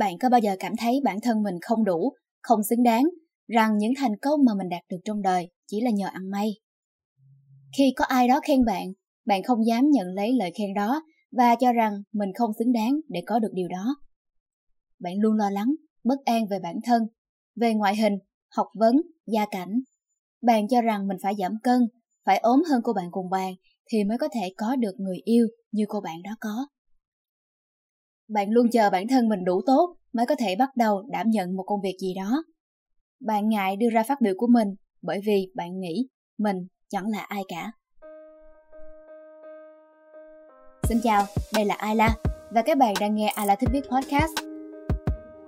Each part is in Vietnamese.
Bạn có bao giờ cảm thấy bản thân mình không đủ, không xứng đáng, rằng những thành công mà mình đạt được trong đời chỉ là nhờ ăn may? Khi có ai đó khen bạn, bạn không dám nhận lấy lời khen đó và cho rằng mình không xứng đáng để có được điều đó. Bạn luôn lo lắng, bất an về bản thân, về ngoại hình, học vấn, gia cảnh. Bạn cho rằng mình phải giảm cân, phải ốm hơn cô bạn cùng bàn thì mới có thể có được người yêu như cô bạn đó có. Bạn luôn chờ bản thân mình đủ tốt mới có thể bắt đầu đảm nhận một công việc gì đó. Bạn ngại đưa ra phát biểu của mình bởi vì bạn nghĩ mình chẳng là ai cả. Xin chào, đây là Ayla và các bạn đang nghe Ayla Thích Viết Podcast.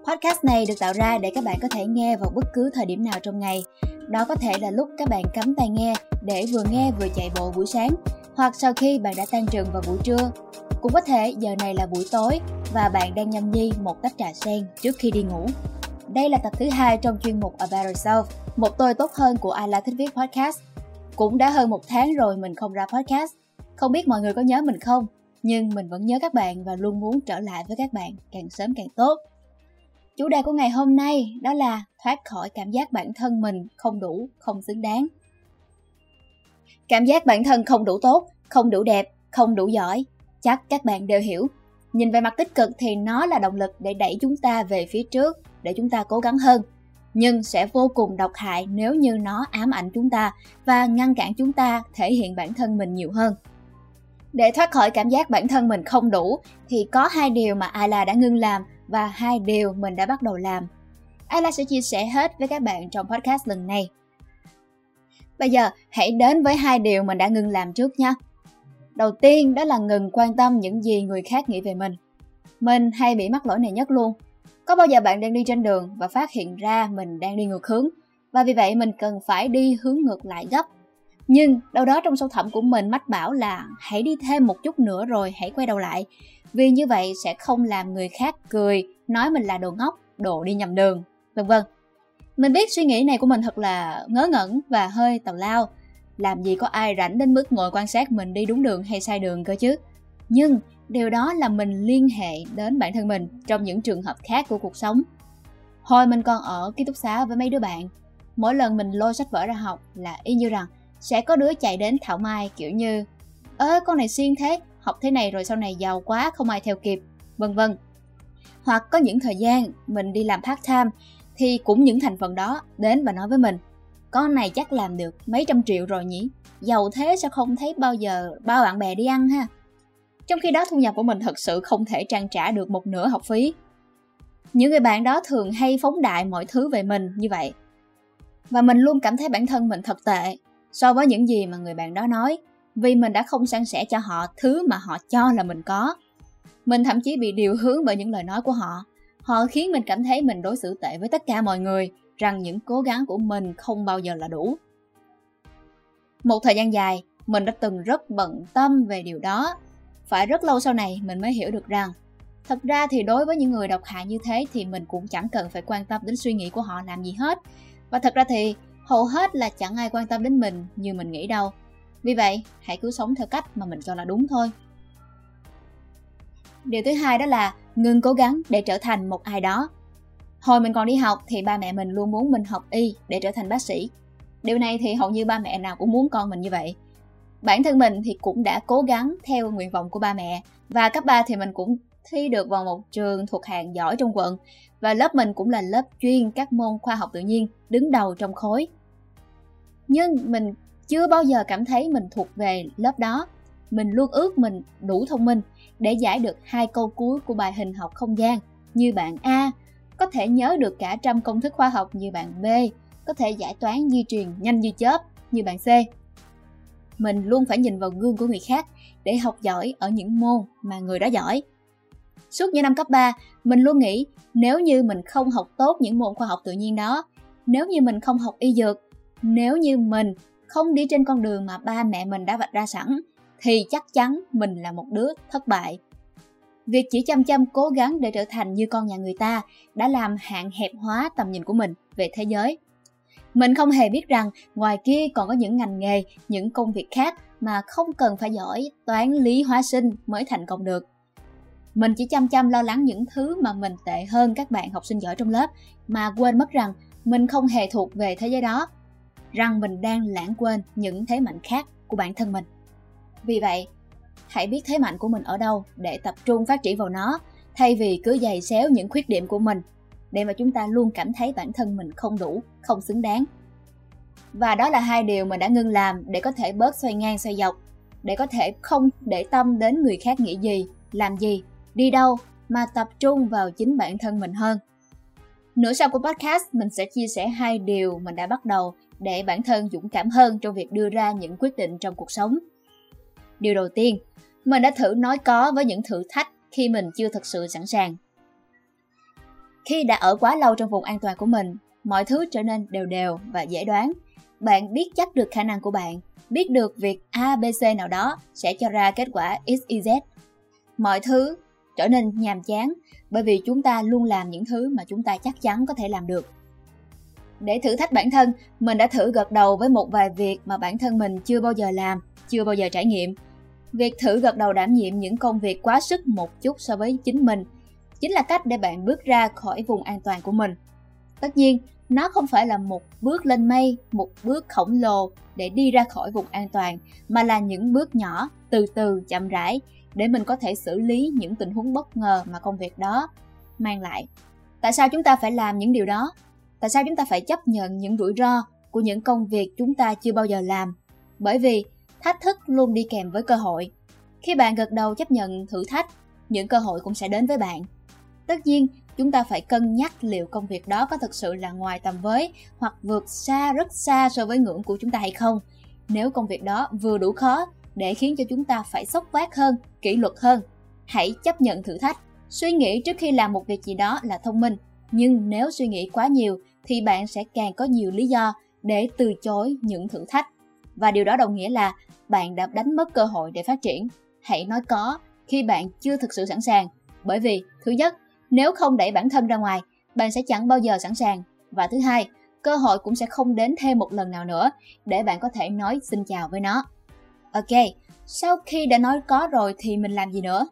Podcast này được tạo ra để các bạn có thể nghe vào bất cứ thời điểm nào trong ngày. Đó có thể là lúc các bạn cắm tai nghe để vừa nghe vừa chạy bộ buổi sáng, hoặc sau khi bạn đã tan trường vào buổi trưa. Cũng có thể giờ này là buổi tối và bạn đang nhâm nhi một tách trà sen trước khi đi ngủ. Đây là tập thứ hai trong chuyên mục A Better Self, một tôi tốt hơn của Ai là Thích Viết Podcast. Cũng đã hơn một tháng rồi mình không ra podcast. Không biết mọi người có nhớ mình không? Nhưng mình vẫn nhớ các bạn và luôn muốn trở lại với các bạn càng sớm càng tốt. Chủ đề của ngày hôm nay đó là thoát khỏi cảm giác bản thân mình không đủ, không xứng đáng. Cảm giác bản thân không đủ tốt, không đủ đẹp, không đủ giỏi, chắc các bạn đều hiểu. Nhìn về mặt tích cực thì nó là động lực để đẩy chúng ta về phía trước, để chúng ta cố gắng hơn. Nhưng sẽ vô cùng độc hại nếu như nó ám ảnh chúng ta và ngăn cản chúng ta thể hiện bản thân mình nhiều hơn. Để thoát khỏi cảm giác bản thân mình không đủ thì có hai điều mà Ayla đã ngưng làm và hai điều mình đã bắt đầu làm. Ayla sẽ chia sẻ hết với các bạn trong podcast lần này. Bây giờ hãy đến với hai điều mình đã ngừng làm trước nha. Đầu tiên đó là ngừng quan tâm những gì người khác nghĩ về mình. Mình hay bị mắc lỗi này nhất luôn. Có bao giờ bạn đang đi trên đường và phát hiện ra mình đang đi ngược hướng và vì vậy mình cần phải đi hướng ngược lại gấp. Nhưng đâu đó trong sâu thẳm của mình mách bảo là hãy đi thêm một chút nữa rồi hãy quay đầu lại. Vì như vậy sẽ không làm người khác cười, nói mình là đồ ngốc, đồ đi nhầm đường, vân vân. Mình biết suy nghĩ này của mình thật là ngớ ngẩn và hơi tào lao. Làm gì có ai rảnh đến mức ngồi quan sát mình đi đúng đường hay sai đường cơ chứ. Nhưng điều đó là mình liên hệ đến bản thân mình trong những trường hợp khác của cuộc sống. Hồi mình còn ở ký túc xá với mấy đứa bạn, mỗi lần mình lôi sách vở ra học là y như rằng sẽ có đứa chạy đến thảo mai kiểu như ơ con này xuyên thế, học thế này rồi sau này giàu quá không ai theo kịp, vân vân. Hoặc có những thời gian mình đi làm part time thì cũng những thành phần đó đến và nói với mình con này chắc làm được mấy trăm triệu rồi nhỉ? Giàu thế sao không thấy bao giờ bao bạn bè đi ăn ha? Trong khi đó thu nhập của mình thật sự không thể trang trả được một nửa học phí. Những người bạn đó thường hay phóng đại mọi thứ về mình như vậy. Và mình luôn cảm thấy bản thân mình thật tệ so với những gì mà người bạn đó nói vì mình đã không san sẻ cho họ thứ mà họ cho là mình có. Mình thậm chí bị điều hướng bởi những lời nói của họ. Họ khiến mình cảm thấy mình đối xử tệ với tất cả mọi người, rằng những cố gắng của mình không bao giờ là đủ. Một thời gian dài, mình đã từng rất bận tâm về điều đó. Phải rất lâu sau này mình mới hiểu được rằng Thật ra thì đối với những người độc hại như thế thì mình cũng chẳng cần phải quan tâm đến suy nghĩ của họ làm gì hết. Và thật ra thì hầu hết là chẳng ai quan tâm đến mình như mình nghĩ đâu. Vì vậy, hãy cứ sống theo cách mà mình cho là đúng thôi. Điều thứ hai đó là ngừng cố gắng để trở thành một ai đó. Hồi mình còn đi học thì ba mẹ mình luôn muốn mình học y để trở thành bác sĩ. Điều này thì hầu như ba mẹ nào cũng muốn con mình như vậy. Bản thân mình thì cũng đã cố gắng theo nguyện vọng của ba mẹ và cấp 3 thì mình cũng thi được vào một trường thuộc hàng giỏi trong quận và lớp mình cũng là lớp chuyên các môn khoa học tự nhiên đứng đầu trong khối. Nhưng mình chưa bao giờ cảm thấy mình thuộc về lớp đó. Mình luôn ước mình đủ thông minh để giải được hai câu cuối của bài hình học không gian như bạn A, có thể nhớ được cả trăm công thức khoa học như bạn B, có thể giải toán di truyền nhanh như chớp như bạn C. Mình luôn phải nhìn vào gương của người khác để học giỏi ở những môn mà người đó giỏi. Suốt những năm cấp 3, mình luôn nghĩ nếu như mình không học tốt những môn khoa học tự nhiên đó, nếu như mình không học y dược, nếu như mình không đi trên con đường mà ba mẹ mình đã vạch ra sẵn, thì chắc chắn mình là một đứa thất bại. Việc chỉ chăm chăm cố gắng để trở thành như con nhà người ta đã làm hạn hẹp hóa tầm nhìn của mình về thế giới. Mình không hề biết rằng ngoài kia còn có những ngành nghề, những công việc khác mà không cần phải giỏi toán lý hóa sinh mới thành công được. mình chỉ chăm chăm lo lắng những thứ mà mình tệ hơn các bạn học sinh giỏi trong lớp mà quên mất rằng mình không hề thuộc về thế giới đó rằng mình đang lãng quên những thế mạnh khác của bản thân mình vì vậy hãy biết thế mạnh của mình ở đâu để tập trung phát triển vào nó, thay vì cứ giày xéo những khuyết điểm của mình, để mà chúng ta luôn cảm thấy bản thân mình không đủ, không xứng đáng. Và đó là hai điều mình đã ngưng làm để có thể bớt xoay ngang xoay dọc, để có thể không để tâm đến người khác nghĩ gì, làm gì, đi đâu, mà tập trung vào chính bản thân mình hơn. Nửa sau của podcast, mình sẽ chia sẻ hai điều mình đã bắt đầu để bản thân dũng cảm hơn trong việc đưa ra những quyết định trong cuộc sống điều đầu tiên, mình đã thử nói có với những thử thách khi mình chưa thực sự sẵn sàng. Khi đã ở quá lâu trong vùng an toàn của mình, mọi thứ trở nên đều đều và dễ đoán. Bạn biết chắc được khả năng của bạn, biết được việc abc nào đó sẽ cho ra kết quả xyz mọi thứ trở nên nhàm chán bởi vì chúng ta luôn làm những thứ mà chúng ta chắc chắn có thể làm được. Để thử thách bản thân, mình đã thử gật đầu với một vài việc mà bản thân mình chưa bao giờ làm, chưa bao giờ trải nghiệm việc thử gật đầu đảm nhiệm những công việc quá sức một chút so với chính mình chính là cách để bạn bước ra khỏi vùng an toàn của mình. Tất nhiên, nó không phải là một bước lên mây, một bước khổng lồ để đi ra khỏi vùng an toàn, mà là những bước nhỏ từ từ chậm rãi để mình có thể xử lý những tình huống bất ngờ mà công việc đó mang lại. Tại sao chúng ta phải làm những điều đó? Tại sao chúng ta phải chấp nhận những rủi ro của những công việc chúng ta chưa bao giờ làm? Bởi vì thách thức luôn đi kèm với cơ hội. Khi bạn gật đầu chấp nhận thử thách, những cơ hội cũng sẽ đến với bạn. Tất nhiên, chúng ta phải cân nhắc liệu công việc đó có thực sự là ngoài tầm với hoặc vượt xa, rất xa so với ngưỡng của chúng ta hay không. Nếu công việc đó vừa đủ khó để khiến cho chúng ta phải sốc vác hơn, kỷ luật hơn, hãy chấp nhận thử thách. Suy nghĩ trước khi làm một việc gì đó là thông minh, nhưng nếu suy nghĩ quá nhiều thì bạn sẽ càng có nhiều lý do để từ chối những thử thách và điều đó đồng nghĩa là bạn đã đánh mất cơ hội để phát triển. Hãy nói có khi bạn chưa thực sự sẵn sàng. Bởi vì, thứ nhất, nếu không đẩy bản thân ra ngoài, bạn sẽ chẳng bao giờ sẵn sàng. Và thứ hai, cơ hội cũng sẽ không đến thêm một lần nào nữa để bạn có thể nói xin chào với nó. Ok, sau khi đã nói có rồi thì mình làm gì nữa?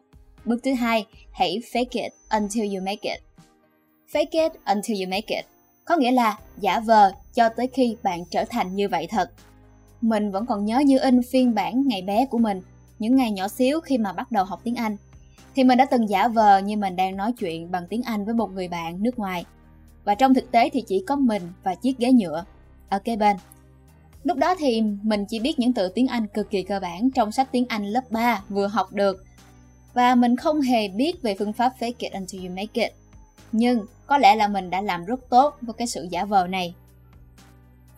Bước thứ hai, hãy fake it until you make it. Fake it until you make it. Có nghĩa là giả vờ cho tới khi bạn trở thành như vậy thật mình vẫn còn nhớ như in phiên bản ngày bé của mình, những ngày nhỏ xíu khi mà bắt đầu học tiếng anh. Thì mình đã từng giả vờ như mình đang nói chuyện bằng tiếng anh với một người bạn nước ngoài. Và trong thực tế thì chỉ có mình và chiếc ghế nhựa ở kế bên. Lúc đó thì mình chỉ biết những từ tiếng anh cực kỳ cơ bản trong sách tiếng anh lớp 3 vừa học được. Và mình không hề biết về phương pháp fake it until you make it. Nhưng có lẽ là mình đã làm rất tốt với cái sự giả vờ này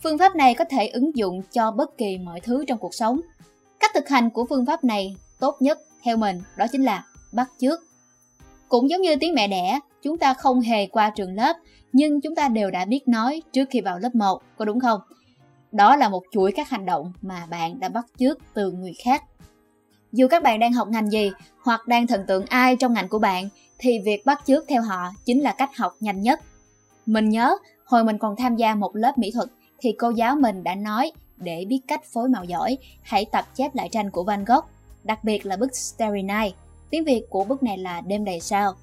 phương pháp này có thể ứng dụng cho bất kỳ mọi thứ trong cuộc sống cách thực hành của phương pháp này tốt nhất theo mình đó chính là bắt chước cũng giống như tiếng mẹ đẻ chúng ta không hề qua trường lớp nhưng chúng ta đều đã biết nói trước khi vào lớp 1, có đúng không? Đó là một chuỗi các hành động mà bạn đã bắt chước từ người khác. Dù các bạn đang học ngành gì hoặc đang thần tượng ai trong ngành của bạn thì việc bắt chước theo họ chính là cách học nhanh nhất. Mình nhớ hồi mình còn tham gia một lớp mỹ thuật thì cô giáo mình đã nói để biết cách phối màu giỏi, hãy tập chép lại tranh của Van Gogh, đặc biệt là bức Starry Night. Tiếng Việt của bức này là Đêm đầy sao.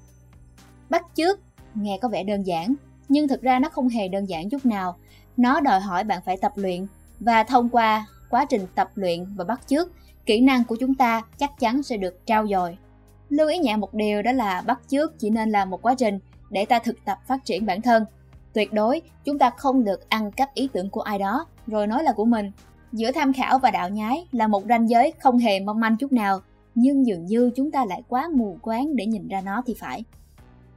Bắt chước nghe có vẻ đơn giản, nhưng thực ra nó không hề đơn giản chút nào. Nó đòi hỏi bạn phải tập luyện và thông qua quá trình tập luyện và bắt chước, kỹ năng của chúng ta chắc chắn sẽ được trao dồi. Lưu ý nhẹ một điều đó là bắt chước chỉ nên là một quá trình để ta thực tập phát triển bản thân Tuyệt đối, chúng ta không được ăn cắp ý tưởng của ai đó, rồi nói là của mình. Giữa tham khảo và đạo nhái là một ranh giới không hề mong manh chút nào, nhưng dường như chúng ta lại quá mù quáng để nhìn ra nó thì phải.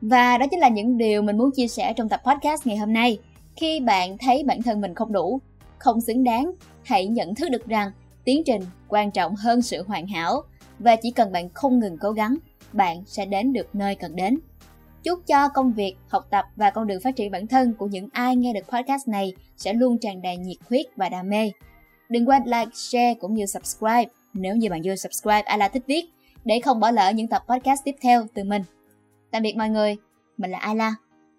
Và đó chính là những điều mình muốn chia sẻ trong tập podcast ngày hôm nay. Khi bạn thấy bản thân mình không đủ, không xứng đáng, hãy nhận thức được rằng tiến trình quan trọng hơn sự hoàn hảo và chỉ cần bạn không ngừng cố gắng, bạn sẽ đến được nơi cần đến. Chúc cho công việc, học tập và con đường phát triển bản thân của những ai nghe được podcast này sẽ luôn tràn đầy nhiệt huyết và đam mê. Đừng quên like, share cũng như subscribe nếu như bạn chưa subscribe Ala Thích Viết để không bỏ lỡ những tập podcast tiếp theo từ mình. Tạm biệt mọi người, mình là Ayla.